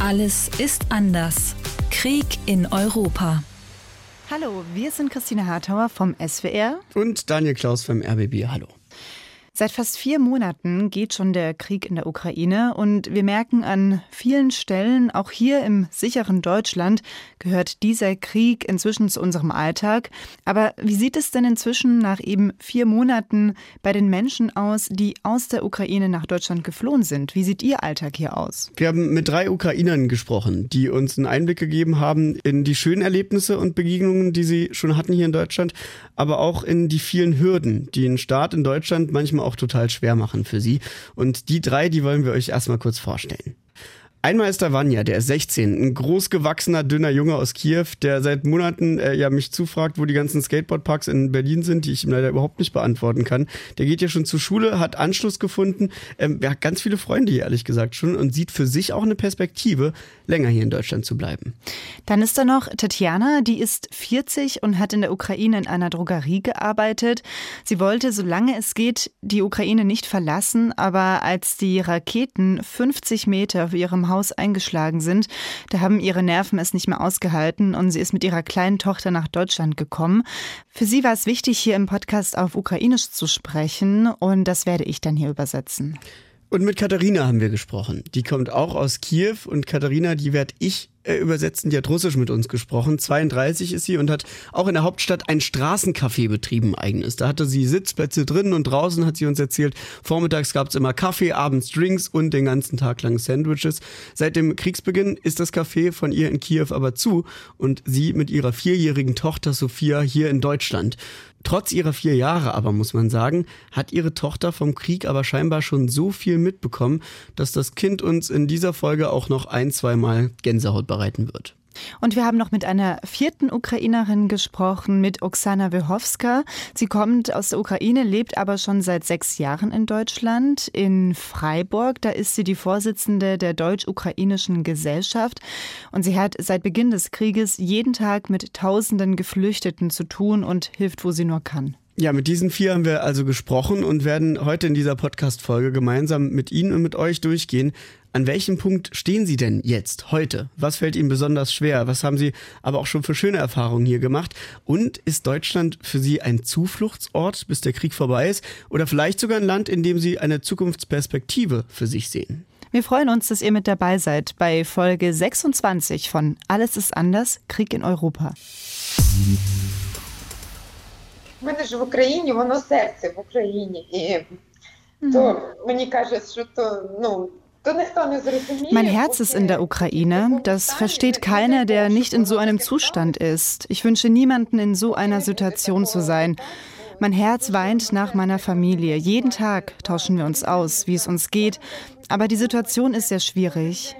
Alles ist anders. Krieg in Europa. Hallo, wir sind Christine Hartauer vom SWR und Daniel Klaus vom RBB. Hallo. Seit fast vier Monaten geht schon der Krieg in der Ukraine und wir merken an vielen Stellen, auch hier im sicheren Deutschland, gehört dieser Krieg inzwischen zu unserem Alltag. Aber wie sieht es denn inzwischen nach eben vier Monaten bei den Menschen aus, die aus der Ukraine nach Deutschland geflohen sind? Wie sieht Ihr Alltag hier aus? Wir haben mit drei Ukrainern gesprochen, die uns einen Einblick gegeben haben in die schönen Erlebnisse und Begegnungen, die sie schon hatten hier in Deutschland, aber auch in die vielen Hürden, die ein Staat in Deutschland manchmal auch auch total schwer machen für sie. Und die drei, die wollen wir euch erstmal kurz vorstellen. Einmal ist da Vanya, der ist 16, ein großgewachsener, dünner Junge aus Kiew, der seit Monaten äh, ja mich zufragt, wo die ganzen Skateboardparks in Berlin sind, die ich ihm leider überhaupt nicht beantworten kann. Der geht ja schon zur Schule, hat Anschluss gefunden, ähm, er hat ganz viele Freunde ehrlich gesagt, schon und sieht für sich auch eine Perspektive, länger hier in Deutschland zu bleiben. Dann ist da noch Tatjana, die ist 40 und hat in der Ukraine in einer Drogerie gearbeitet. Sie wollte, solange es geht, die Ukraine nicht verlassen, aber als die Raketen 50 Meter auf ihrem Haus eingeschlagen sind. Da haben ihre Nerven es nicht mehr ausgehalten und sie ist mit ihrer kleinen Tochter nach Deutschland gekommen. Für sie war es wichtig, hier im Podcast auf Ukrainisch zu sprechen und das werde ich dann hier übersetzen. Und mit Katharina haben wir gesprochen. Die kommt auch aus Kiew und Katharina, die werde ich äh, übersetzen, die hat Russisch mit uns gesprochen. 32 ist sie und hat auch in der Hauptstadt ein Straßencafé betrieben, eigenes. Da hatte sie Sitzplätze drin und draußen hat sie uns erzählt, vormittags gab es immer Kaffee, abends Drinks und den ganzen Tag lang Sandwiches. Seit dem Kriegsbeginn ist das Café von ihr in Kiew aber zu und sie mit ihrer vierjährigen Tochter Sophia hier in Deutschland. Trotz ihrer vier Jahre aber, muss man sagen, hat ihre Tochter vom Krieg aber scheinbar schon so viel mitbekommen, dass das Kind uns in dieser Folge auch noch ein, zweimal Gänsehaut bereiten wird. Und wir haben noch mit einer vierten Ukrainerin gesprochen, mit Oksana Wychowska. Sie kommt aus der Ukraine, lebt aber schon seit sechs Jahren in Deutschland, in Freiburg. Da ist sie die Vorsitzende der deutsch-ukrainischen Gesellschaft. Und sie hat seit Beginn des Krieges jeden Tag mit Tausenden Geflüchteten zu tun und hilft, wo sie nur kann. Ja, mit diesen vier haben wir also gesprochen und werden heute in dieser Podcast-Folge gemeinsam mit Ihnen und mit euch durchgehen. An welchem Punkt stehen Sie denn jetzt, heute? Was fällt Ihnen besonders schwer? Was haben Sie aber auch schon für schöne Erfahrungen hier gemacht? Und ist Deutschland für Sie ein Zufluchtsort, bis der Krieg vorbei ist? Oder vielleicht sogar ein Land, in dem Sie eine Zukunftsperspektive für sich sehen? Wir freuen uns, dass ihr mit dabei seid bei Folge 26 von Alles ist anders, Krieg in Europa. в мене ж в Україні, воно серце в Україні. І то мені каже, що то ну. mein Herz ist in der Ukraine. Das versteht keiner, der nicht in so einem Zustand ist. Ich wünsche niemanden in so einer Situation zu sein. Mein Herz weint nach meiner Familie. Jeden Tag tauschen wir uns aus, wie es uns geht. Aber die Situation ist sehr schwierig.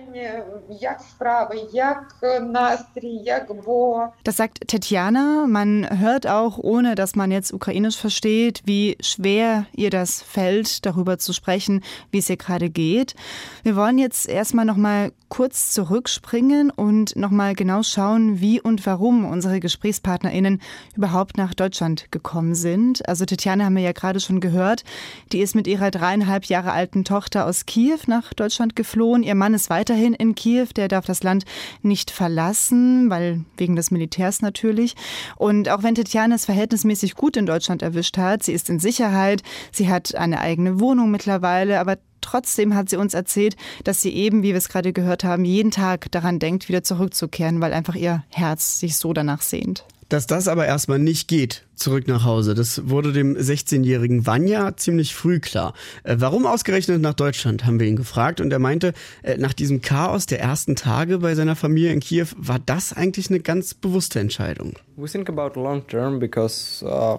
Das sagt Tetjana. Man hört auch, ohne dass man jetzt Ukrainisch versteht, wie schwer ihr das fällt, darüber zu sprechen, wie es ihr gerade geht. Wir wollen jetzt erstmal noch mal kurz zurückspringen und noch mal genau schauen, wie und warum unsere GesprächspartnerInnen überhaupt nach Deutschland gekommen sind. Also Tetjana haben wir ja gerade schon gehört. Die ist mit ihrer dreieinhalb Jahre alten Tochter aus Kiew nach Deutschland geflohen. Ihr Mann ist weiterhin in Kiew. Der darf das Land nicht verlassen, weil wegen des Militärs natürlich. Und auch wenn Tetjana es verhältnismäßig gut in Deutschland erwischt hat, sie ist in Sicherheit, sie hat eine eigene Wohnung mittlerweile, aber Trotzdem hat sie uns erzählt, dass sie eben, wie wir es gerade gehört haben, jeden Tag daran denkt, wieder zurückzukehren, weil einfach ihr Herz sich so danach sehnt. Dass das aber erstmal nicht geht, zurück nach Hause, das wurde dem 16-jährigen Vanya ziemlich früh klar. Äh, warum ausgerechnet nach Deutschland, haben wir ihn gefragt und er meinte, äh, nach diesem Chaos der ersten Tage bei seiner Familie in Kiew war das eigentlich eine ganz bewusste Entscheidung. We think about long term because uh,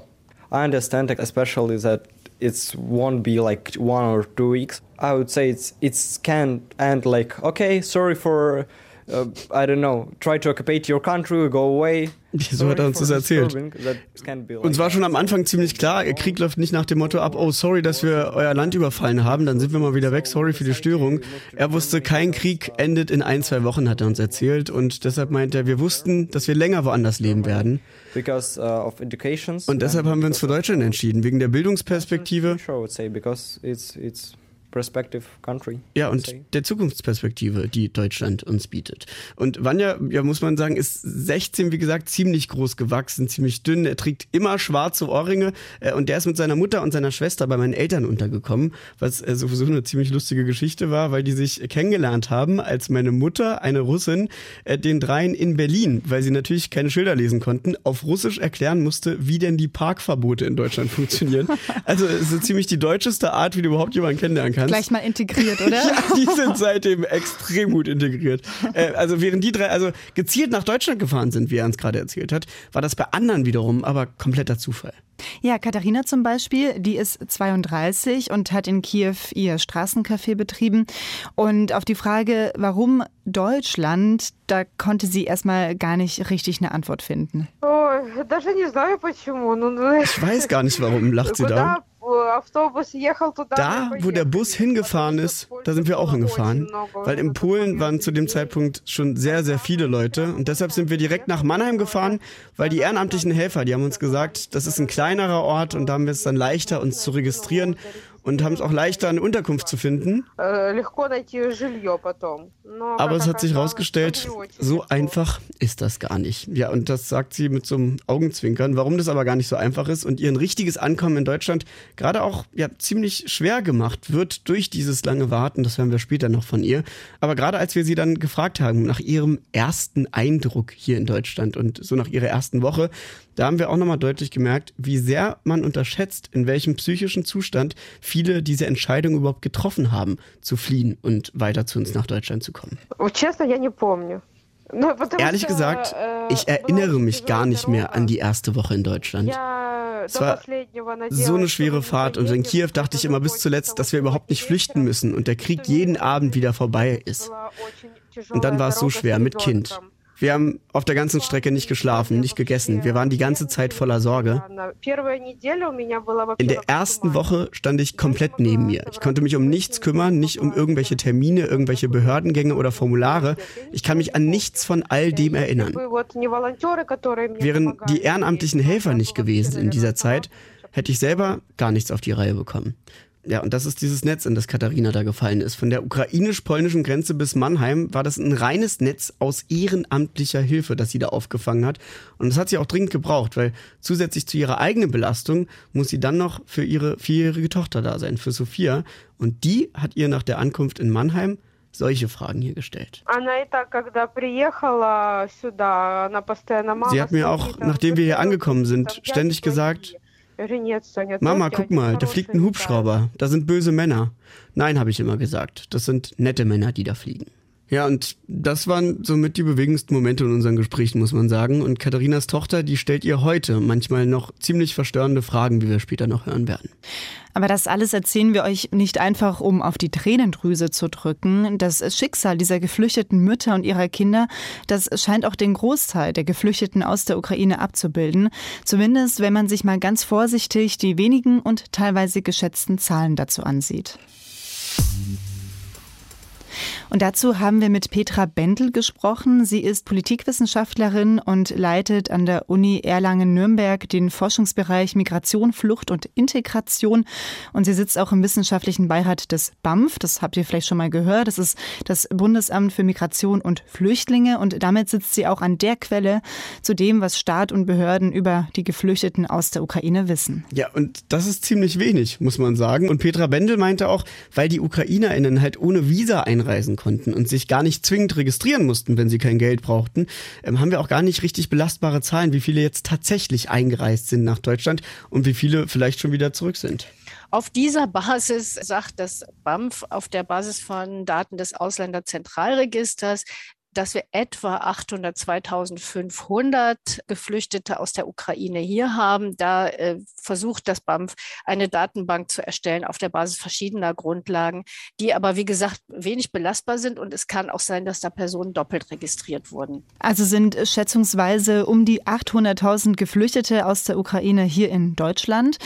I understand especially that it won't be like one or two weeks. I would say it's it's can end like okay, sorry for uh, I don't know, try to occupy your country, go away. So hat er uns das erzählt. Uns war schon am Anfang ziemlich klar, Krieg läuft nicht nach dem Motto ab, oh sorry, dass wir euer Land überfallen haben, dann sind wir mal wieder weg, sorry für die Störung. Er wusste, kein Krieg endet in ein, zwei Wochen, hat er uns erzählt. Und deshalb meint er, wir wussten, dass wir länger woanders leben werden. Uh, Und deshalb haben wir uns für Deutschland entschieden, wegen der Bildungsperspektive perspective country. Ja, und der Zukunftsperspektive, die Deutschland uns bietet. Und Vanya, ja, muss man sagen, ist 16, wie gesagt, ziemlich groß gewachsen, ziemlich dünn. Er trägt immer schwarze Ohrringe äh, und der ist mit seiner Mutter und seiner Schwester bei meinen Eltern untergekommen, was äh, sowieso eine ziemlich lustige Geschichte war, weil die sich kennengelernt haben, als meine Mutter, eine Russin, äh, den dreien in Berlin, weil sie natürlich keine Schilder lesen konnten, auf Russisch erklären musste, wie denn die Parkverbote in Deutschland funktionieren. Also es ist so ziemlich die deutscheste Art, wie du überhaupt jemanden kennenlernen kannst. Gleich mal integriert, oder? ja, die sind seitdem extrem gut integriert. Äh, also während die drei also gezielt nach Deutschland gefahren sind, wie er uns gerade erzählt hat, war das bei anderen wiederum aber kompletter Zufall. Ja, Katharina zum Beispiel, die ist 32 und hat in Kiew ihr Straßencafé betrieben. Und auf die Frage, warum Deutschland, da konnte sie erstmal gar nicht richtig eine Antwort finden. Ich weiß gar nicht warum, lacht sie da. Da, wo der Bus hingefahren ist, da sind wir auch hingefahren. Weil in Polen waren zu dem Zeitpunkt schon sehr, sehr viele Leute. Und deshalb sind wir direkt nach Mannheim gefahren, weil die ehrenamtlichen Helfer, die haben uns gesagt, das ist ein kleinerer Ort und da haben wir es dann leichter, uns zu registrieren und haben es auch leichter, eine Unterkunft zu finden. Aber es hat sich herausgestellt, so einfach ist das gar nicht. Ja, und das sagt sie mit so einem Augenzwinkern, warum das aber gar nicht so einfach ist und ihr ein richtiges Ankommen in Deutschland gerade auch ja ziemlich schwer gemacht wird durch dieses lange Warten. Das hören wir später noch von ihr. Aber gerade als wir sie dann gefragt haben nach ihrem ersten Eindruck hier in Deutschland und so nach ihrer ersten Woche, da haben wir auch nochmal deutlich gemerkt, wie sehr man unterschätzt, in welchem psychischen Zustand viele diese Entscheidung überhaupt getroffen haben, zu fliehen und weiter zu uns nach Deutschland zu kommen. Ehrlich gesagt, э, ich erinnere mich gar nicht mehr an die erste Woche in Deutschland. Es war so eine schwere Fahrt und in Kiew dachte ich immer bis zuletzt, dass wir überhaupt nicht flüchten müssen und der Krieg jeden Abend wieder vorbei ist. Und dann war es so schwer mit Kind. Wir haben auf der ganzen Strecke nicht geschlafen, nicht gegessen. Wir waren die ganze Zeit voller Sorge. In der ersten Woche stand ich komplett neben mir. Ich konnte mich um nichts kümmern, nicht um irgendwelche Termine, irgendwelche Behördengänge oder Formulare. Ich kann mich an nichts von all dem erinnern. Wären die ehrenamtlichen Helfer nicht gewesen in dieser Zeit, hätte ich selber gar nichts auf die Reihe bekommen. Ja, und das ist dieses Netz, in das Katharina da gefallen ist. Von der ukrainisch-polnischen Grenze bis Mannheim war das ein reines Netz aus ehrenamtlicher Hilfe, das sie da aufgefangen hat. Und das hat sie auch dringend gebraucht, weil zusätzlich zu ihrer eigenen Belastung muss sie dann noch für ihre vierjährige Tochter da sein, für Sophia. Und die hat ihr nach der Ankunft in Mannheim solche Fragen hier gestellt. Sie hat mir auch, nachdem wir hier angekommen sind, ständig gesagt, Mama, guck mal, da fliegt ein Hubschrauber. Da sind böse Männer. Nein, habe ich immer gesagt. Das sind nette Männer, die da fliegen. Ja, und das waren somit die bewegendsten Momente in unseren Gesprächen, muss man sagen. Und Katharinas Tochter, die stellt ihr heute manchmal noch ziemlich verstörende Fragen, wie wir später noch hören werden. Aber das alles erzählen wir euch nicht einfach, um auf die Tränendrüse zu drücken. Das Schicksal dieser geflüchteten Mütter und ihrer Kinder, das scheint auch den Großteil der Geflüchteten aus der Ukraine abzubilden. Zumindest, wenn man sich mal ganz vorsichtig die wenigen und teilweise geschätzten Zahlen dazu ansieht. Und dazu haben wir mit Petra Bendel gesprochen. Sie ist Politikwissenschaftlerin und leitet an der Uni Erlangen-Nürnberg den Forschungsbereich Migration, Flucht und Integration. Und sie sitzt auch im wissenschaftlichen Beirat des BAMF. Das habt ihr vielleicht schon mal gehört. Das ist das Bundesamt für Migration und Flüchtlinge. Und damit sitzt sie auch an der Quelle zu dem, was Staat und Behörden über die Geflüchteten aus der Ukraine wissen. Ja, und das ist ziemlich wenig, muss man sagen. Und Petra Bendel meinte auch, weil die UkrainerInnen halt ohne Visa einreisen konnten und sich gar nicht zwingend registrieren mussten, wenn sie kein Geld brauchten, ähm, haben wir auch gar nicht richtig belastbare Zahlen, wie viele jetzt tatsächlich eingereist sind nach Deutschland und wie viele vielleicht schon wieder zurück sind. Auf dieser Basis sagt das BAMF auf der Basis von Daten des Ausländerzentralregisters, dass wir etwa 800, 2500 Geflüchtete aus der Ukraine hier haben. Da äh, versucht das BAMF eine Datenbank zu erstellen auf der Basis verschiedener Grundlagen, die aber, wie gesagt, wenig belastbar sind. Und es kann auch sein, dass da Personen doppelt registriert wurden. Also sind schätzungsweise um die 800.000 Geflüchtete aus der Ukraine hier in Deutschland.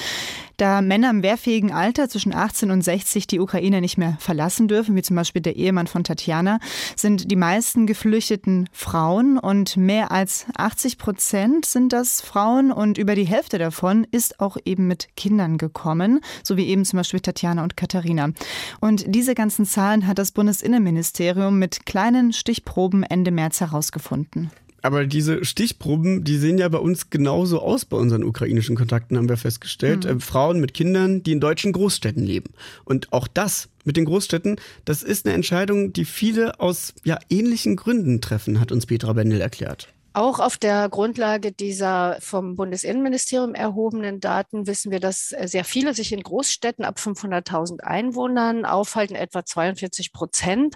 Da Männer im wehrfähigen Alter zwischen 18 und 60 die Ukraine nicht mehr verlassen dürfen, wie zum Beispiel der Ehemann von Tatjana, sind die meisten Geflüchteten Frauen und mehr als 80 Prozent sind das Frauen und über die Hälfte davon ist auch eben mit Kindern gekommen, so wie eben zum Beispiel Tatjana und Katharina. Und diese ganzen Zahlen hat das Bundesinnenministerium mit kleinen Stichproben Ende März herausgefunden. Aber diese Stichproben, die sehen ja bei uns genauso aus bei unseren ukrainischen Kontakten, haben wir festgestellt. Mhm. Äh, Frauen mit Kindern, die in deutschen Großstädten leben. Und auch das mit den Großstädten, das ist eine Entscheidung, die viele aus ja, ähnlichen Gründen treffen, hat uns Petra Bendel erklärt. Auch auf der Grundlage dieser vom Bundesinnenministerium erhobenen Daten wissen wir, dass äh, sehr viele sich in Großstädten ab 500.000 Einwohnern aufhalten, etwa 42 Prozent.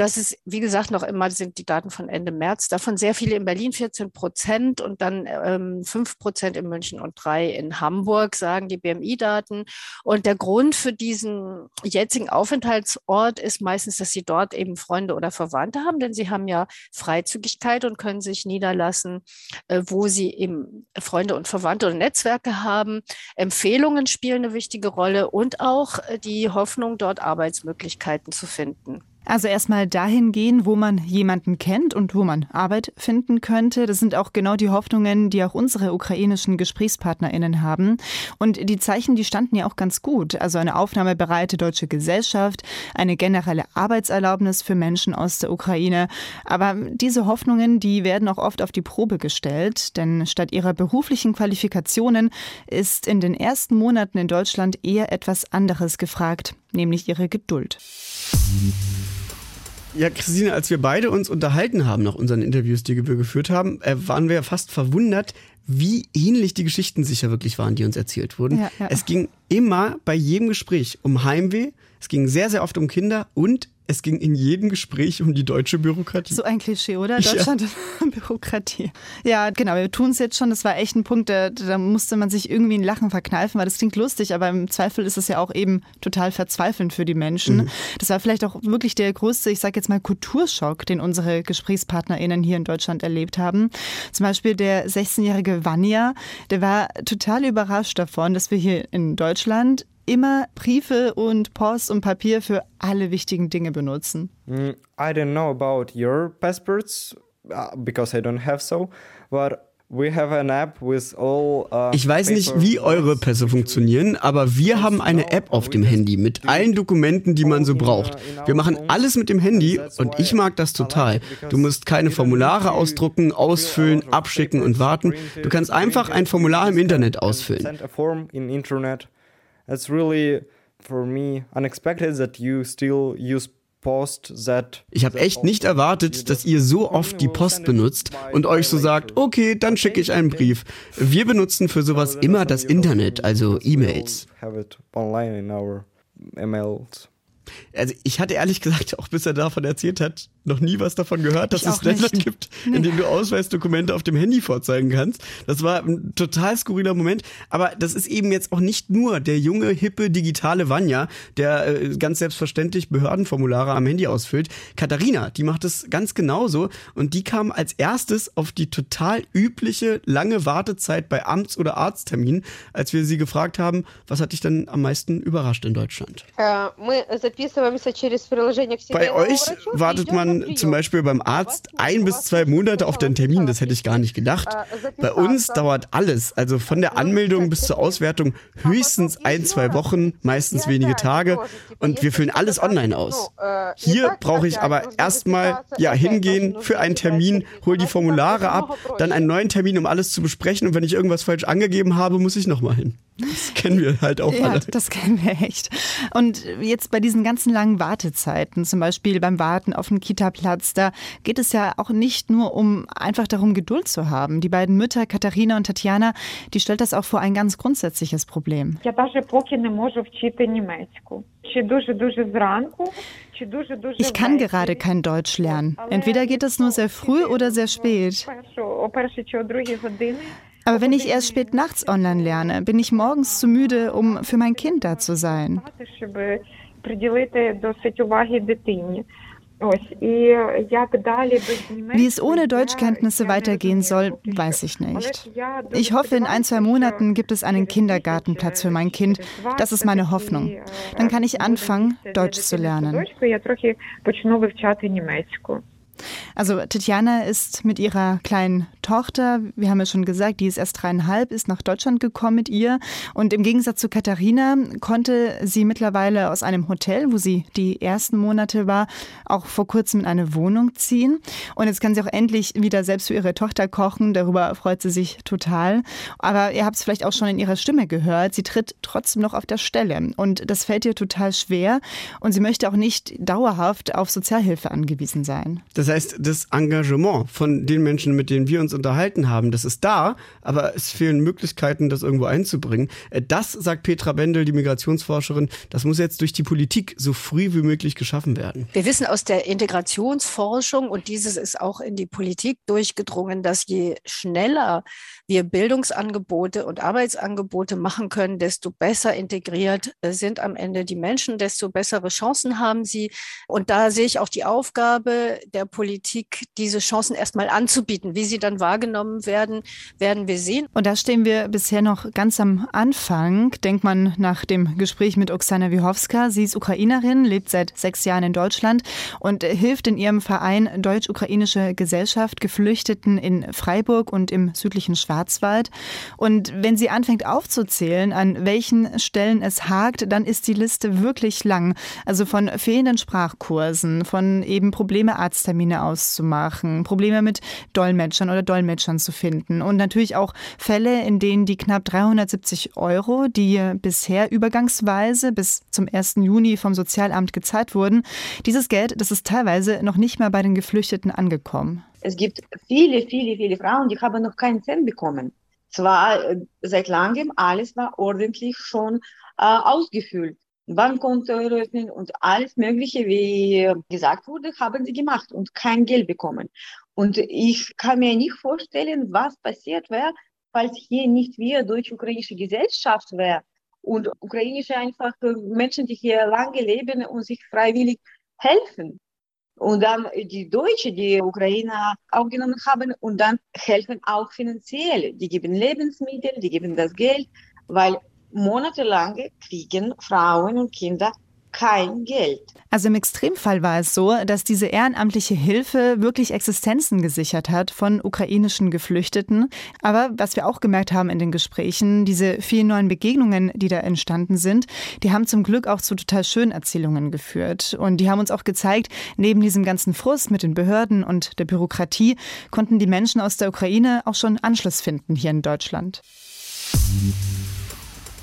Das ist, wie gesagt, noch immer sind die Daten von Ende März. Davon sehr viele in Berlin, 14 Prozent und dann ähm, 5 Prozent in München und drei in Hamburg, sagen die BMI-Daten. Und der Grund für diesen jetzigen Aufenthaltsort ist meistens, dass sie dort eben Freunde oder Verwandte haben, denn sie haben ja Freizügigkeit und können sich niederlassen, äh, wo sie eben Freunde und Verwandte und Netzwerke haben. Empfehlungen spielen eine wichtige Rolle und auch äh, die Hoffnung, dort Arbeitsmöglichkeiten zu finden. Also erstmal dahin gehen, wo man jemanden kennt und wo man Arbeit finden könnte. Das sind auch genau die Hoffnungen, die auch unsere ukrainischen GesprächspartnerInnen haben. Und die Zeichen, die standen ja auch ganz gut. Also eine aufnahmebereite deutsche Gesellschaft, eine generelle Arbeitserlaubnis für Menschen aus der Ukraine. Aber diese Hoffnungen, die werden auch oft auf die Probe gestellt. Denn statt ihrer beruflichen Qualifikationen ist in den ersten Monaten in Deutschland eher etwas anderes gefragt, nämlich ihre Geduld. Ja, Christine, als wir beide uns unterhalten haben nach unseren Interviews, die wir geführt haben, äh, waren wir ja fast verwundert, wie ähnlich die Geschichten sicher wirklich waren, die uns erzählt wurden. Ja, ja. Es ging immer bei jedem Gespräch um Heimweh, es ging sehr, sehr oft um Kinder und es ging in jedem Gespräch um die deutsche Bürokratie. So ein Klischee, oder? Deutschland ja. Bürokratie. Ja, genau. Wir tun es jetzt schon. Das war echt ein Punkt, da, da, musste man sich irgendwie ein Lachen verkneifen, weil das klingt lustig, aber im Zweifel ist es ja auch eben total verzweifelnd für die Menschen. Mhm. Das war vielleicht auch wirklich der größte, ich sage jetzt mal, Kulturschock, den unsere GesprächspartnerInnen hier in Deutschland erlebt haben. Zum Beispiel der 16-jährige Vanya, der war total überrascht davon, dass wir hier in Deutschland immer Briefe und Post und Papier für alle wichtigen Dinge benutzen? Mm, I don't know about your passports uh, because I don't have so, but uh, ich weiß nicht, wie eure Pässe funktionieren, aber wir haben eine App auf dem Handy mit allen Dokumenten, die man so braucht. Wir machen alles mit dem Handy und ich mag das total. Du musst keine Formulare ausdrucken, ausfüllen, abschicken und warten. Du kannst einfach ein Formular im Internet ausfüllen. It's really for me unexpected that you still use ich habe echt nicht erwartet, dass ihr so oft die Post benutzt und euch so sagt, okay, dann schicke ich einen Brief. Wir benutzen für sowas immer das Internet, also E-Mails. Also ich hatte ehrlich gesagt, auch bis er davon erzählt hat, noch nie was davon gehört, dass es Länder gibt, nee. in denen du Ausweisdokumente auf dem Handy vorzeigen kannst. Das war ein total skurriler Moment. Aber das ist eben jetzt auch nicht nur der junge, hippe, digitale Vanya, der äh, ganz selbstverständlich Behördenformulare am Handy ausfüllt. Katharina, die macht es ganz genauso. Und die kam als erstes auf die total übliche lange Wartezeit bei Amts- oder Arztterminen, als wir sie gefragt haben, was hat dich denn am meisten überrascht in Deutschland? Äh, bei euch wartet man zum Beispiel beim Arzt ein bis zwei Monate auf den Termin. Das hätte ich gar nicht gedacht. Bei uns dauert alles, also von der Anmeldung bis zur Auswertung, höchstens ein, zwei Wochen, meistens wenige Tage. Und wir füllen alles online aus. Hier brauche ich aber erstmal ja, hingehen für einen Termin, hol die Formulare ab, dann einen neuen Termin, um alles zu besprechen. Und wenn ich irgendwas falsch angegeben habe, muss ich nochmal hin. Das kennen wir halt auch ja, alle. Das kennen wir echt. Und jetzt bei diesen ganzen langen Wartezeiten, zum Beispiel beim Warten auf einen Kita-Platz, da geht es ja auch nicht nur um einfach darum, Geduld zu haben. Die beiden Mütter, Katharina und Tatjana, die stellt das auch vor ein ganz grundsätzliches Problem. Ich kann gerade kein Deutsch lernen. Entweder geht es nur sehr früh oder sehr spät. Aber wenn ich erst spät nachts online lerne, bin ich morgens zu müde, um für mein Kind da zu sein. Wie es ohne Deutschkenntnisse weitergehen soll, weiß ich nicht. Ich hoffe, in ein, zwei Monaten gibt es einen Kindergartenplatz für mein Kind. Das ist meine Hoffnung. Dann kann ich anfangen, Deutsch zu lernen. Also Tatjana ist mit ihrer kleinen Tochter, wir haben ja schon gesagt, die ist erst dreieinhalb, ist nach Deutschland gekommen mit ihr. Und im Gegensatz zu Katharina konnte sie mittlerweile aus einem Hotel, wo sie die ersten Monate war, auch vor kurzem in eine Wohnung ziehen. Und jetzt kann sie auch endlich wieder selbst für ihre Tochter kochen. Darüber freut sie sich total. Aber ihr habt es vielleicht auch schon in ihrer Stimme gehört. Sie tritt trotzdem noch auf der Stelle. Und das fällt ihr total schwer. Und sie möchte auch nicht dauerhaft auf Sozialhilfe angewiesen sein. Das heißt, das Engagement von den Menschen, mit denen wir uns unterhalten haben, das ist da, aber es fehlen Möglichkeiten, das irgendwo einzubringen. Äh, das, sagt Petra Bendel, die Migrationsforscherin, das muss jetzt durch die Politik so früh wie möglich geschaffen werden. Wir wissen aus der Integrationsforschung, und dieses ist auch in die Politik durchgedrungen, dass je schneller wir Bildungsangebote und Arbeitsangebote machen können, desto besser integriert sind am Ende die Menschen, desto bessere Chancen haben sie. Und da sehe ich auch die Aufgabe der Politik, diese Chancen erstmal anzubieten. Wie sie dann wahrgenommen werden, werden wir sehen. Und da stehen wir bisher noch ganz am Anfang. Denkt man nach dem Gespräch mit Oksana Wiechowska. Sie ist Ukrainerin, lebt seit sechs Jahren in Deutschland und hilft in ihrem Verein Deutsch-Ukrainische Gesellschaft Geflüchteten in Freiburg und im südlichen Schwarzwald. Und wenn sie anfängt aufzuzählen, an welchen Stellen es hakt, dann ist die Liste wirklich lang. Also von fehlenden Sprachkursen, von eben Probleme Arzttermine Termine auszumachen, Probleme mit Dolmetschern oder Dolmetschern zu finden und natürlich auch Fälle, in denen die knapp 370 Euro, die bisher übergangsweise bis zum 1. Juni vom Sozialamt gezahlt wurden, dieses Geld, das ist teilweise noch nicht mal bei den Geflüchteten angekommen. Es gibt viele, viele, viele Frauen, die haben noch keinen Cent bekommen. Zwar äh, seit langem, alles war ordentlich schon äh, ausgefüllt. Bankkonto eröffnen und alles Mögliche, wie gesagt wurde, haben sie gemacht und kein Geld bekommen. Und ich kann mir nicht vorstellen, was passiert wäre, falls hier nicht wir deutsch-ukrainische Gesellschaft wäre und ukrainische einfach Menschen, die hier lange leben und sich freiwillig helfen. Und dann die Deutschen, die Ukrainer aufgenommen haben und dann helfen auch finanziell. Die geben Lebensmittel, die geben das Geld, weil monatelang kriegen Frauen und Kinder kein Geld. Also im Extremfall war es so, dass diese ehrenamtliche Hilfe wirklich Existenzen gesichert hat von ukrainischen Geflüchteten. Aber was wir auch gemerkt haben in den Gesprächen, diese vielen neuen Begegnungen, die da entstanden sind, die haben zum Glück auch zu total schönen Erzählungen geführt. Und die haben uns auch gezeigt, neben diesem ganzen Frust mit den Behörden und der Bürokratie konnten die Menschen aus der Ukraine auch schon Anschluss finden hier in Deutschland.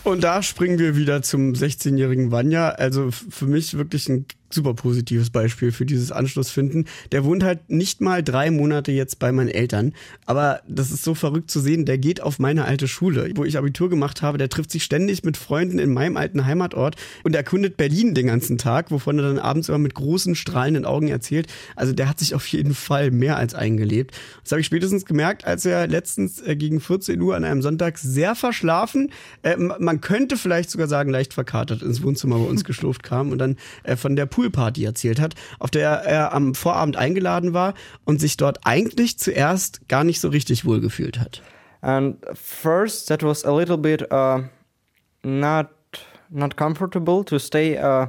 Und da springen wir wieder zum 16-jährigen Vanya. Also für mich wirklich ein super positives Beispiel für dieses Anschlussfinden. Der wohnt halt nicht mal drei Monate jetzt bei meinen Eltern. Aber das ist so verrückt zu sehen. Der geht auf meine alte Schule, wo ich Abitur gemacht habe. Der trifft sich ständig mit Freunden in meinem alten Heimatort und erkundet Berlin den ganzen Tag, wovon er dann abends immer mit großen, strahlenden Augen erzählt. Also der hat sich auf jeden Fall mehr als eingelebt. Das habe ich spätestens gemerkt, als er letztens äh, gegen 14 Uhr an einem Sonntag sehr verschlafen, äh, man könnte vielleicht sogar sagen, leicht verkatert ins Wohnzimmer bei uns geschlurft kam und dann äh, von der Poolparty erzählt hat, auf der er am Vorabend eingeladen war und sich dort eigentlich zuerst gar nicht so richtig wohl gefühlt hat. And first that was a little bit uh, not not comfortable to stay uh,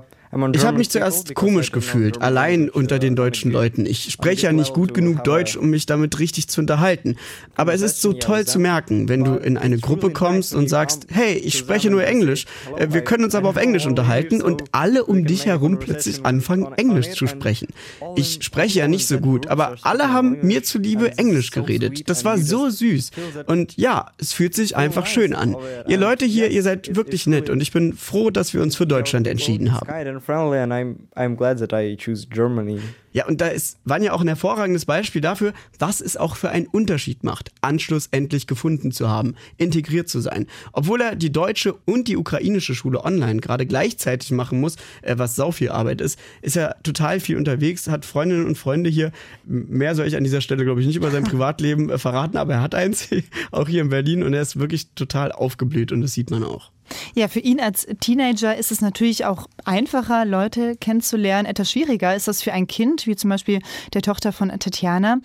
ich habe mich zuerst komisch gefühlt, allein unter den deutschen Leuten. Ich spreche ja nicht gut genug Deutsch, um mich damit richtig zu unterhalten. Aber es ist so toll zu merken, wenn du in eine Gruppe kommst und sagst, hey, ich spreche nur Englisch, äh, wir können uns aber auf Englisch unterhalten und alle um dich herum plötzlich anfangen, Englisch zu sprechen. Ich spreche ja nicht so gut, aber alle haben mir zuliebe Englisch geredet. Das war so süß. Und ja, es fühlt sich einfach schön an. Ihr Leute hier, ihr seid wirklich nett und ich bin froh, dass wir uns für Deutschland entschieden haben and friendly, and I'm I'm glad that I choose Germany. Ja, und da ist Vanya auch ein hervorragendes Beispiel dafür, was es auch für einen Unterschied macht, Anschluss endlich gefunden zu haben, integriert zu sein. Obwohl er die deutsche und die ukrainische Schule online gerade gleichzeitig machen muss, äh, was sau viel Arbeit ist, ist er total viel unterwegs, hat Freundinnen und Freunde hier. Mehr soll ich an dieser Stelle, glaube ich, nicht über sein Privatleben äh, verraten, aber er hat eins, auch hier in Berlin, und er ist wirklich total aufgeblüht und das sieht man auch. Ja, für ihn als Teenager ist es natürlich auch einfacher, Leute kennenzulernen. Etwas schwieriger ist das für ein Kind, wie zum Beispiel der Tochter von Tatjana.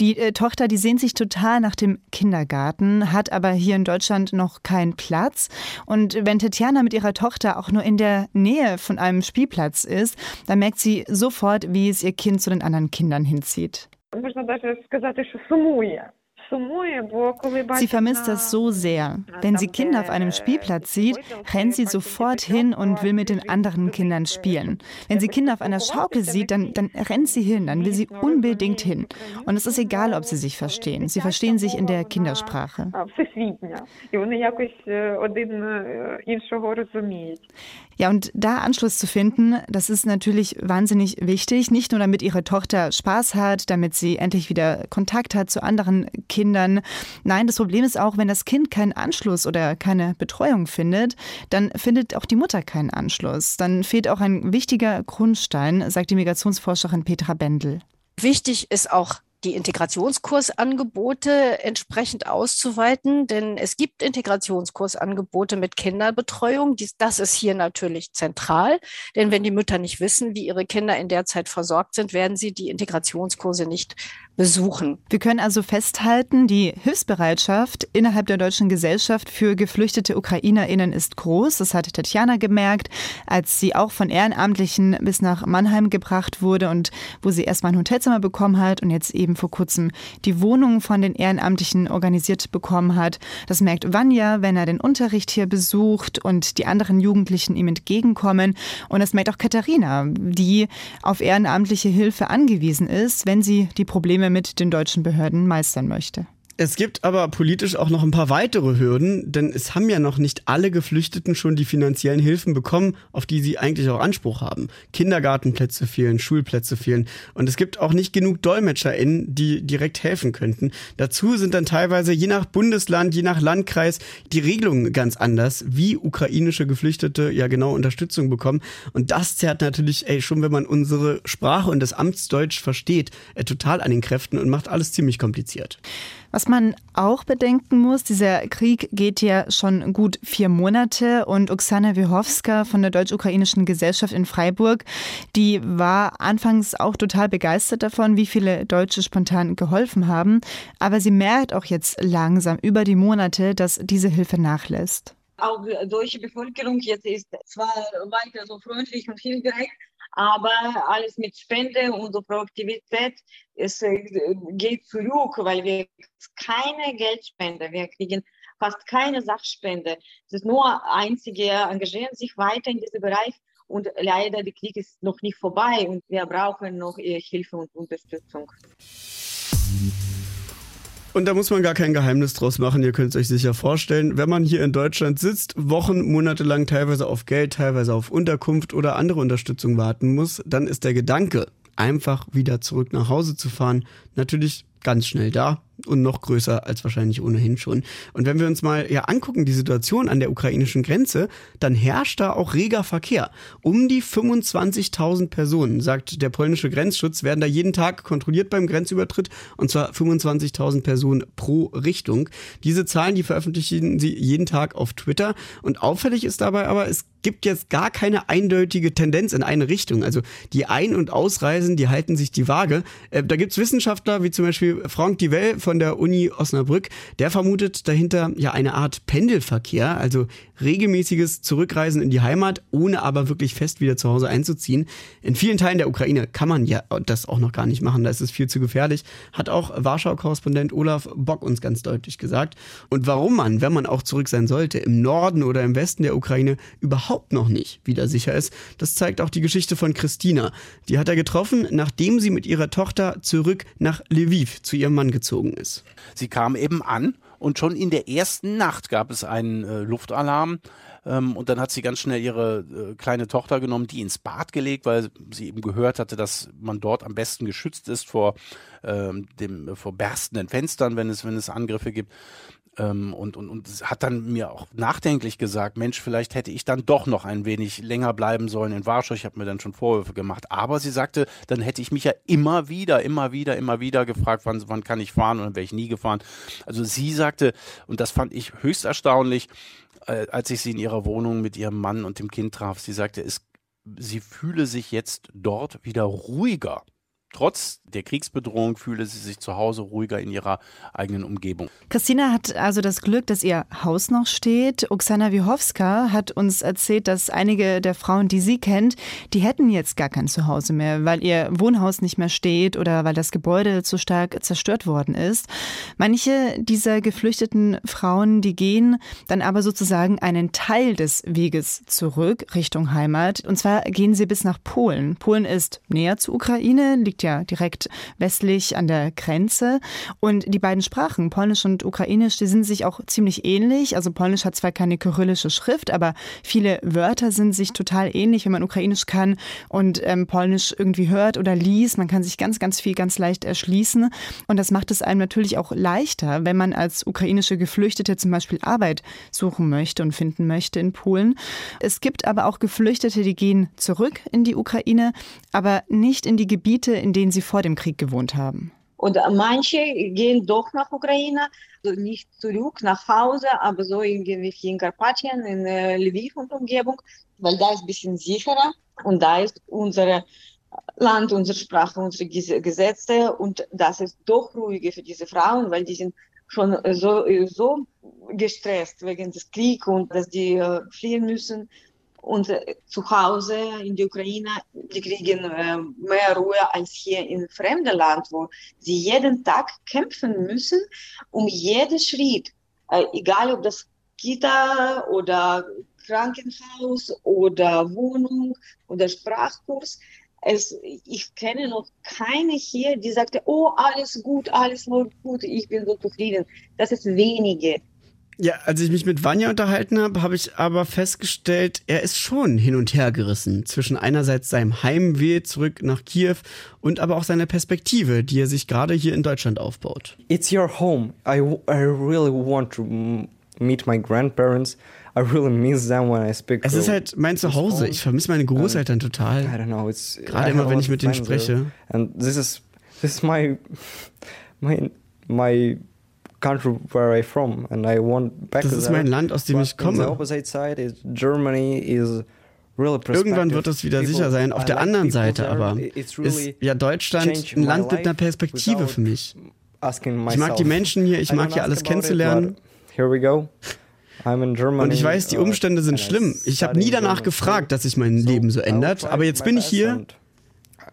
Die äh, Tochter, die sehnt sich total nach dem Kindergarten, hat aber hier in Deutschland noch keinen Platz. Und wenn Tatjana mit ihrer Tochter auch nur in der Nähe von einem Spielplatz ist, dann merkt sie sofort, wie es ihr Kind zu den anderen Kindern hinzieht. Можна навіть сказати, що сумує. Sie vermisst das so sehr. Wenn sie Kinder auf einem Spielplatz sieht, rennt sie sofort hin und will mit den anderen Kindern spielen. Wenn sie Kinder auf einer Schaukel sieht, dann, dann rennt sie hin, dann will sie unbedingt hin. Und es ist egal, ob sie sich verstehen. Sie verstehen sich in der Kindersprache. Ja, und da Anschluss zu finden, das ist natürlich wahnsinnig wichtig. Nicht nur, damit ihre Tochter Spaß hat, damit sie endlich wieder Kontakt hat zu anderen Kindern. Nein, das Problem ist auch, wenn das Kind keinen Anschluss oder keine Betreuung findet, dann findet auch die Mutter keinen Anschluss. Dann fehlt auch ein wichtiger Grundstein, sagt die Migrationsforscherin Petra Bendel. Wichtig ist auch die Integrationskursangebote entsprechend auszuweiten, denn es gibt Integrationskursangebote mit Kinderbetreuung. Das ist hier natürlich zentral, denn wenn die Mütter nicht wissen, wie ihre Kinder in der Zeit versorgt sind, werden sie die Integrationskurse nicht besuchen. Wir können also festhalten, die Hilfsbereitschaft innerhalb der deutschen Gesellschaft für geflüchtete UkrainerInnen ist groß. Das hat Tatjana gemerkt, als sie auch von Ehrenamtlichen bis nach Mannheim gebracht wurde und wo sie erstmal ein Hotelzimmer bekommen hat und jetzt eben vor kurzem die Wohnung von den Ehrenamtlichen organisiert bekommen hat. Das merkt Vanya, wenn er den Unterricht hier besucht und die anderen Jugendlichen ihm entgegenkommen. Und das merkt auch Katharina, die auf ehrenamtliche Hilfe angewiesen ist, wenn sie die Probleme mit den deutschen Behörden meistern möchte. Es gibt aber politisch auch noch ein paar weitere Hürden, denn es haben ja noch nicht alle Geflüchteten schon die finanziellen Hilfen bekommen, auf die sie eigentlich auch Anspruch haben. Kindergartenplätze fehlen, Schulplätze fehlen und es gibt auch nicht genug DolmetscherInnen, die direkt helfen könnten. Dazu sind dann teilweise je nach Bundesland, je nach Landkreis die Regelungen ganz anders, wie ukrainische Geflüchtete ja genau Unterstützung bekommen. Und das zerrt natürlich, ey, schon wenn man unsere Sprache und das Amtsdeutsch versteht, äh, total an den Kräften und macht alles ziemlich kompliziert. Was man auch bedenken muss, dieser Krieg geht ja schon gut vier Monate und Oksana Wiechowska von der Deutsch-Ukrainischen Gesellschaft in Freiburg, die war anfangs auch total begeistert davon, wie viele Deutsche spontan geholfen haben. Aber sie merkt auch jetzt langsam über die Monate, dass diese Hilfe nachlässt. Auch die deutsche Bevölkerung jetzt ist zwar weiter so freundlich und hilfreich, aber alles mit Spende und Produktivität, es äh, geht zurück, weil wir keine Geldspende, wir kriegen fast keine Sachspende. Es ist nur einzige, engagieren sich weiter in diesem Bereich und leider der Krieg ist noch nicht vorbei und wir brauchen noch Hilfe und Unterstützung. Und da muss man gar kein Geheimnis draus machen. Ihr könnt es euch sicher vorstellen, wenn man hier in Deutschland sitzt, Wochen, Monate lang teilweise auf Geld, teilweise auf Unterkunft oder andere Unterstützung warten muss, dann ist der Gedanke, einfach wieder zurück nach Hause zu fahren, natürlich ganz schnell da und noch größer als wahrscheinlich ohnehin schon. Und wenn wir uns mal ja angucken, die Situation an der ukrainischen Grenze, dann herrscht da auch reger Verkehr. Um die 25.000 Personen, sagt der polnische Grenzschutz, werden da jeden Tag kontrolliert beim Grenzübertritt und zwar 25.000 Personen pro Richtung. Diese Zahlen, die veröffentlichen sie jeden Tag auf Twitter und auffällig ist dabei aber, es gibt jetzt gar keine eindeutige Tendenz in eine Richtung. Also die Ein- und Ausreisen, die halten sich die Waage. Äh, da gibt's Wissenschaftler wie zum Beispiel Frank Divell von der Uni Osnabrück, der vermutet dahinter ja eine Art Pendelverkehr, also regelmäßiges Zurückreisen in die Heimat, ohne aber wirklich fest wieder zu Hause einzuziehen. In vielen Teilen der Ukraine kann man ja das auch noch gar nicht machen, da ist es viel zu gefährlich, hat auch Warschau-Korrespondent Olaf Bock uns ganz deutlich gesagt. Und warum man, wenn man auch zurück sein sollte, im Norden oder im Westen der Ukraine überhaupt noch nicht wieder sicher ist, das zeigt auch die Geschichte von Christina. Die hat er getroffen, nachdem sie mit ihrer Tochter zurück nach Lviv zu ihrem Mann gezogen ist. Sie kam eben an und schon in der ersten Nacht gab es einen äh, Luftalarm. Ähm, und dann hat sie ganz schnell ihre äh, kleine Tochter genommen, die ins Bad gelegt, weil sie eben gehört hatte, dass man dort am besten geschützt ist vor, ähm, dem, vor berstenden Fenstern, wenn es, wenn es Angriffe gibt. Ähm, und, und, und hat dann mir auch nachdenklich gesagt, Mensch, vielleicht hätte ich dann doch noch ein wenig länger bleiben sollen in Warschau. Ich habe mir dann schon Vorwürfe gemacht. Aber sie sagte, dann hätte ich mich ja immer wieder, immer wieder, immer wieder gefragt, wann, wann kann ich fahren und dann wäre ich nie gefahren. Also sie sagte, und das fand ich höchst erstaunlich, äh, als ich sie in ihrer Wohnung mit ihrem Mann und dem Kind traf. Sie sagte, es, sie fühle sich jetzt dort wieder ruhiger. Trotz der Kriegsbedrohung fühle sie sich zu Hause ruhiger in ihrer eigenen Umgebung. Christina hat also das Glück, dass ihr Haus noch steht. Oksana Wiechowska hat uns erzählt, dass einige der Frauen, die sie kennt, die hätten jetzt gar kein Zuhause mehr, weil ihr Wohnhaus nicht mehr steht oder weil das Gebäude zu stark zerstört worden ist. Manche dieser geflüchteten Frauen, die gehen dann aber sozusagen einen Teil des Weges zurück Richtung Heimat. Und zwar gehen sie bis nach Polen. Polen ist näher zur Ukraine, liegt liegt ja direkt westlich an der Grenze. Und die beiden Sprachen, Polnisch und Ukrainisch, die sind sich auch ziemlich ähnlich. Also Polnisch hat zwar keine kyrillische Schrift, aber viele Wörter sind sich total ähnlich, wenn man Ukrainisch kann und ähm, Polnisch irgendwie hört oder liest. Man kann sich ganz, ganz viel ganz leicht erschließen. Und das macht es einem natürlich auch leichter, wenn man als ukrainische Geflüchtete zum Beispiel Arbeit suchen möchte und finden möchte in Polen. Es gibt aber auch Geflüchtete, die gehen zurück in die Ukraine, aber nicht in die Gebiete, in denen sie vor dem Krieg gewohnt haben. Und manche gehen doch nach Ukraine, also nicht zurück nach Hause, aber so irgendwie in Karpatien, in äh, Lviv und Umgebung, weil da ist ein bisschen sicherer und da ist unser Land, unsere Sprache, unsere Gesetze und das ist doch ruhiger für diese Frauen, weil die sind schon so, so gestresst wegen des Krieges und dass die äh, fliehen müssen und äh, zu Hause in der Ukraine, die kriegen äh, mehr Ruhe als hier in fremden Land, wo sie jeden Tag kämpfen müssen um jeden Schritt, äh, egal ob das Kita oder Krankenhaus oder Wohnung oder Sprachkurs. Es, ich kenne noch keine hier, die sagte, oh, alles gut, alles läuft gut, ich bin so zufrieden. Das ist wenige. Ja, als ich mich mit Vanya unterhalten habe, habe ich aber festgestellt, er ist schon hin und her gerissen zwischen einerseits seinem Heimweh zurück nach Kiew und aber auch seiner Perspektive, die er sich gerade hier in Deutschland aufbaut. It's your home. I, I really want to meet my grandparents. I really miss them when I speak. Es ist halt mein Zuhause. Ich vermisse meine Großeltern total. I don't know. It's, Gerade immer, wenn ich mit denen spreche. And this is this is my my my country where I from and I want back Das ist mein Land, aus dem ich komme. Germany is Irgendwann wird es wieder sicher sein. Auf der anderen Seite aber ist ja Deutschland ein Land mit einer Perspektive für mich. Ich mag die Menschen hier, ich mag hier alles kennenzulernen. Und ich weiß, die uh, Umstände sind schlimm. Ich habe nie danach gefragt, dass sich mein Leben so ändert, aber jetzt bin ich hier.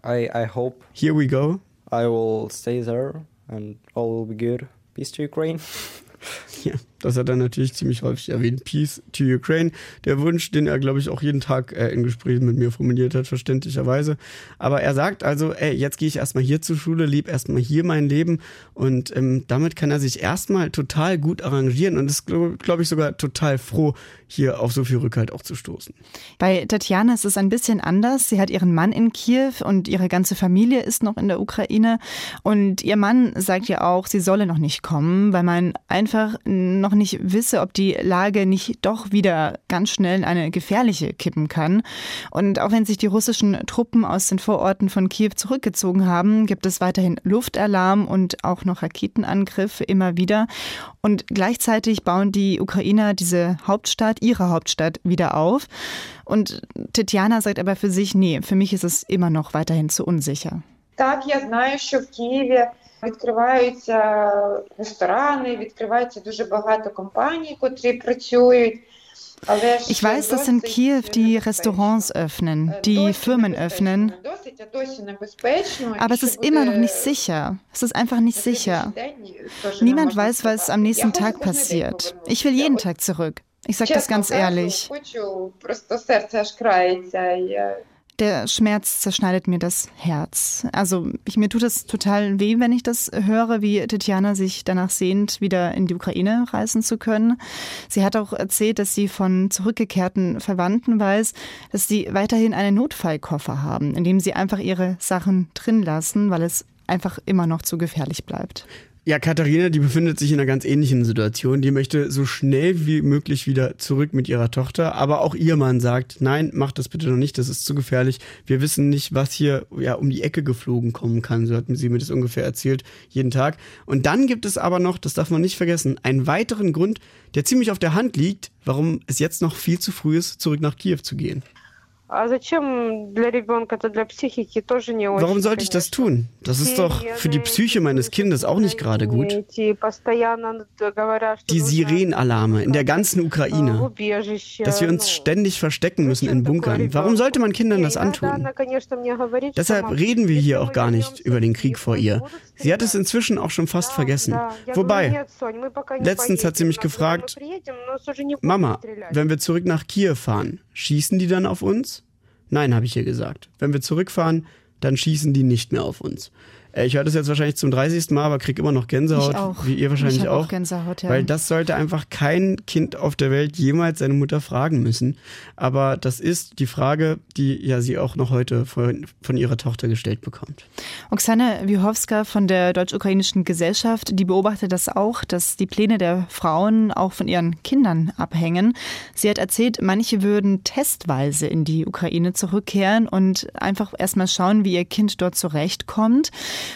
Here we go. I will stay there and all will be good. Peace to Ukraine. Ja, das hat er natürlich ziemlich häufig erwähnt. Peace to Ukraine. Der Wunsch, den er, glaube ich, auch jeden Tag äh, in Gesprächen mit mir formuliert hat, verständlicherweise. Aber er sagt also, ey, jetzt gehe ich erstmal hier zur Schule, lebe erstmal hier mein Leben und ähm, damit kann er sich erstmal total gut arrangieren und ist, glaube glaub ich, sogar total froh, hier auf so viel Rückhalt auch zu stoßen. Bei Tatjana ist es ein bisschen anders. Sie hat ihren Mann in Kiew und ihre ganze Familie ist noch in der Ukraine. Und ihr Mann sagt ja auch, sie solle noch nicht kommen, weil man einfach noch nicht wisse, ob die Lage nicht doch wieder ganz schnell in eine gefährliche kippen kann. Und auch wenn sich die russischen Truppen aus den Vororten von Kiew zurückgezogen haben, gibt es weiterhin Luftalarm und auch noch Raketenangriffe immer wieder. Und gleichzeitig bauen die Ukrainer diese Hauptstadt ihre Hauptstadt wieder auf. Und Tetjana sagt aber für sich, nee, für mich ist es immer noch weiterhin zu unsicher. Так, я знаю, що в Києві відкриваються ресторани, відкривається дуже багато компаній, котрі працюють. Ich weiß, dass in Kiew die Restaurants öffnen, die Firmen öffnen. Aber es ist immer noch nicht sicher. Es ist einfach nicht sicher. Niemand weiß, was am nächsten Tag passiert. Ich will jeden Tag zurück. Ich sage das ganz ehrlich. Der Schmerz zerschneidet mir das Herz. Also ich, mir tut es total weh, wenn ich das höre, wie Tetjana sich danach sehnt, wieder in die Ukraine reisen zu können. Sie hat auch erzählt, dass sie von zurückgekehrten Verwandten weiß, dass sie weiterhin einen Notfallkoffer haben, in dem sie einfach ihre Sachen drin lassen, weil es einfach immer noch zu gefährlich bleibt. Ja, Katharina, die befindet sich in einer ganz ähnlichen Situation. Die möchte so schnell wie möglich wieder zurück mit ihrer Tochter. Aber auch ihr Mann sagt, nein, mach das bitte noch nicht, das ist zu gefährlich. Wir wissen nicht, was hier ja um die Ecke geflogen kommen kann. So hat sie mir das ungefähr erzählt, jeden Tag. Und dann gibt es aber noch, das darf man nicht vergessen, einen weiteren Grund, der ziemlich auf der Hand liegt, warum es jetzt noch viel zu früh ist, zurück nach Kiew zu gehen. Warum sollte ich das tun? Das ist doch für die Psyche meines Kindes auch nicht gerade gut. Die Sirenenalarme in der ganzen Ukraine, dass wir uns ständig verstecken müssen in Bunkern. Warum sollte man Kindern das antun? Deshalb reden wir hier auch gar nicht über den Krieg vor ihr. Sie hat es inzwischen auch schon fast vergessen. Wobei, letztens hat sie mich gefragt, Mama, wenn wir zurück nach Kiew fahren, schießen die dann auf uns? Nein, habe ich ihr gesagt. Wenn wir zurückfahren, dann schießen die nicht mehr auf uns. Äh, ich höre das jetzt wahrscheinlich zum 30. Mal, aber kriege immer noch Gänsehaut. Ich auch. Wie ihr wahrscheinlich ich auch. auch Gänsehaut, ja. Weil das sollte einfach kein Kind auf der Welt jemals seine Mutter fragen müssen. Aber das ist die Frage, die ja sie auch noch heute von, von ihrer Tochter gestellt bekommt. Oksana Wiechowska von der Deutsch-Ukrainischen Gesellschaft, die beobachtet das auch, dass die Pläne der Frauen auch von ihren Kindern abhängen. Sie hat erzählt, manche würden testweise in die Ukraine zurückkehren und einfach erstmal schauen, wie ihr Kind dort zurechtkommt.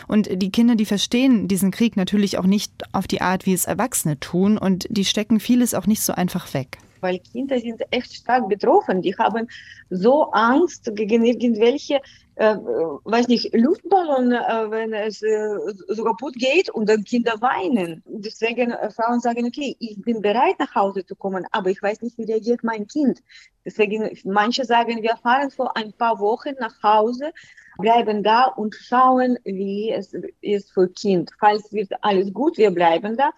Und die Kinder, die verstehen diesen Krieg natürlich auch nicht auf die Art, wie es Erwachsene tun. Und die stecken vieles auch nicht so einfach weg weil Kinder sind echt stark betroffen. Die haben so Angst gegen irgendwelche, äh, weiß nicht, Luftballon, äh, wenn es äh, so kaputt geht und dann Kinder weinen. Deswegen äh, Frauen sagen, okay, ich bin bereit nach Hause zu kommen, aber ich weiß nicht, wie reagiert mein Kind. Deswegen manche sagen, wir fahren vor ein paar Wochen nach Hause, bleiben da und schauen, wie es ist für Kind. Falls wird alles gut, wir bleiben da.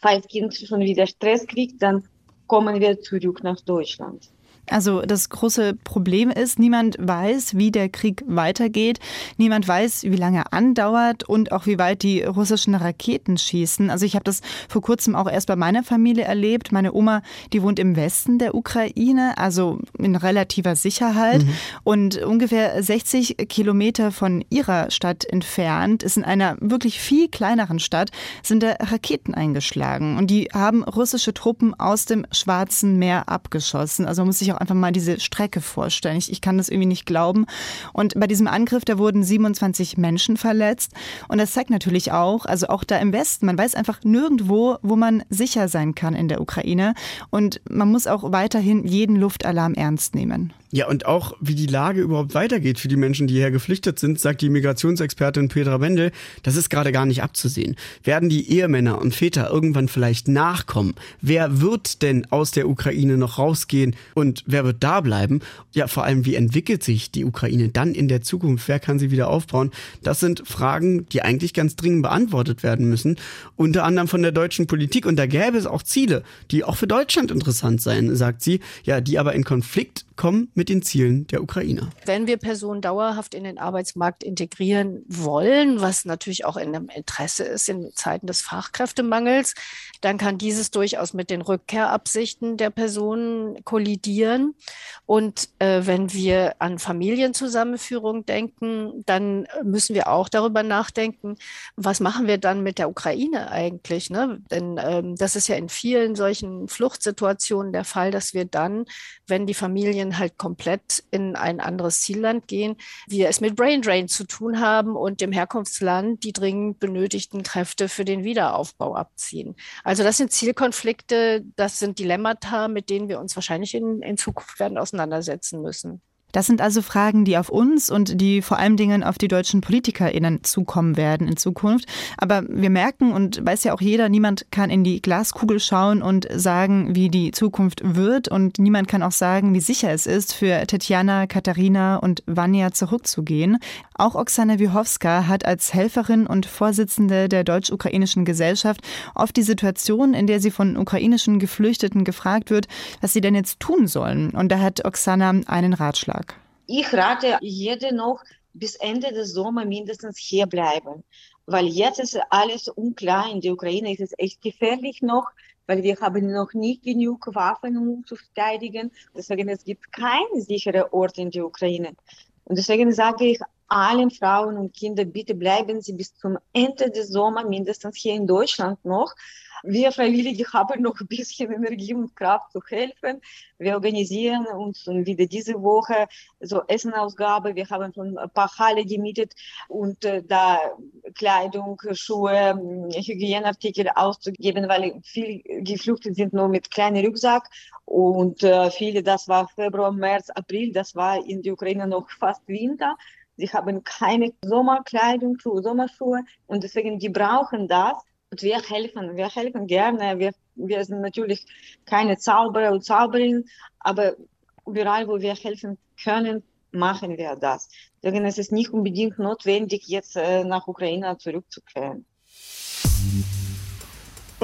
Falls Kind schon wieder Stress kriegt, dann kommen wir zurück nach Deutschland. Also das große Problem ist, niemand weiß, wie der Krieg weitergeht. Niemand weiß, wie lange er andauert und auch wie weit die russischen Raketen schießen. Also ich habe das vor kurzem auch erst bei meiner Familie erlebt. Meine Oma, die wohnt im Westen der Ukraine, also in relativer Sicherheit. Mhm. Und ungefähr 60 Kilometer von ihrer Stadt entfernt ist in einer wirklich viel kleineren Stadt, sind da Raketen eingeschlagen. Und die haben russische Truppen aus dem Schwarzen Meer abgeschossen. Also man muss sich auch einfach mal diese Strecke vorstellen. Ich, ich kann das irgendwie nicht glauben. Und bei diesem Angriff, da wurden 27 Menschen verletzt. Und das zeigt natürlich auch, also auch da im Westen, man weiß einfach nirgendwo, wo man sicher sein kann in der Ukraine. Und man muss auch weiterhin jeden Luftalarm ernst nehmen. Ja, und auch wie die Lage überhaupt weitergeht für die Menschen, die hierher geflüchtet sind, sagt die Migrationsexpertin Petra Wendel, das ist gerade gar nicht abzusehen. Werden die Ehemänner und Väter irgendwann vielleicht nachkommen? Wer wird denn aus der Ukraine noch rausgehen und wer wird da bleiben? Ja, vor allem, wie entwickelt sich die Ukraine dann in der Zukunft? Wer kann sie wieder aufbauen? Das sind Fragen, die eigentlich ganz dringend beantwortet werden müssen. Unter anderem von der deutschen Politik. Und da gäbe es auch Ziele, die auch für Deutschland interessant seien, sagt sie. Ja, die aber in Konflikt kommen mit den Zielen der Ukrainer. Wenn wir Personen dauerhaft in den Arbeitsmarkt integrieren wollen, was natürlich auch in dem Interesse ist in Zeiten des Fachkräftemangels, dann kann dieses durchaus mit den Rückkehrabsichten der Personen kollidieren. Und äh, wenn wir an Familienzusammenführung denken, dann müssen wir auch darüber nachdenken, was machen wir dann mit der Ukraine eigentlich? Ne? Denn ähm, das ist ja in vielen solchen Fluchtsituationen der Fall, dass wir dann, wenn die Familien halt komplett in ein anderes Zielland gehen, wir es mit Brain Drain zu tun haben und dem Herkunftsland die dringend benötigten Kräfte für den Wiederaufbau abziehen. Also das sind Zielkonflikte, das sind Dilemmata, mit denen wir uns wahrscheinlich in, in Zukunft werden auseinandersetzen müssen. Das sind also Fragen, die auf uns und die vor allen Dingen auf die deutschen PolitikerInnen zukommen werden in Zukunft. Aber wir merken und weiß ja auch jeder, niemand kann in die Glaskugel schauen und sagen, wie die Zukunft wird. Und niemand kann auch sagen, wie sicher es ist, für Tetjana, Katharina und Vanya zurückzugehen. Auch Oksana Wiechowska hat als Helferin und Vorsitzende der deutsch-ukrainischen Gesellschaft oft die Situation, in der sie von ukrainischen Geflüchteten gefragt wird, was sie denn jetzt tun sollen. Und da hat Oksana einen Ratschlag. Ich rate jede noch bis Ende des Sommers mindestens hier bleiben, weil jetzt ist alles unklar. In der Ukraine ist es echt gefährlich noch, weil wir haben noch nicht genug Waffen, um zu verteidigen. Deswegen es gibt keinen sicheren Ort in der Ukraine. Und deswegen sage ich allen Frauen und Kindern, bitte bleiben Sie bis zum Ende des Sommers mindestens hier in Deutschland noch. Wir Freiwillige haben noch ein bisschen Energie und Kraft zu helfen. Wir organisieren uns wieder diese Woche so Essenausgabe. Wir haben schon ein paar Halle gemietet und äh, da Kleidung, Schuhe, Hygieneartikel auszugeben, weil viele geflüchtet sind nur mit kleinem Rucksack und äh, viele, das war Februar, März, April, das war in der Ukraine noch fast Winter. Sie haben keine Sommerkleidung, Sommerschuhe und deswegen, die brauchen das. Und wir helfen, wir helfen gerne. Wir, wir sind natürlich keine Zauberer und Zauberinnen, aber überall, wo wir helfen können, machen wir das. Deswegen ist es nicht unbedingt notwendig, jetzt äh, nach Ukraine zurückzukehren.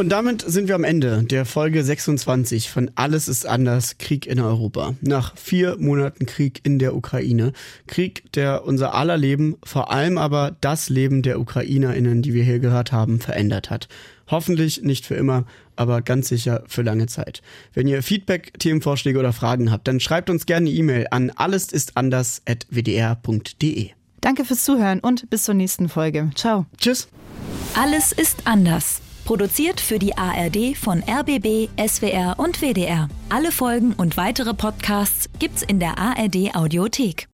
Und damit sind wir am Ende der Folge 26 von Alles ist anders, Krieg in Europa. Nach vier Monaten Krieg in der Ukraine. Krieg, der unser aller Leben, vor allem aber das Leben der UkrainerInnen, die wir hier gehört haben, verändert hat. Hoffentlich nicht für immer, aber ganz sicher für lange Zeit. Wenn ihr Feedback, Themenvorschläge oder Fragen habt, dann schreibt uns gerne eine E-Mail an allesistanders.wdr.de. Danke fürs Zuhören und bis zur nächsten Folge. Ciao. Tschüss. Alles ist anders. Produziert für die ARD von RBB, SWR und WDR. Alle Folgen und weitere Podcasts gibt's in der ARD Audiothek.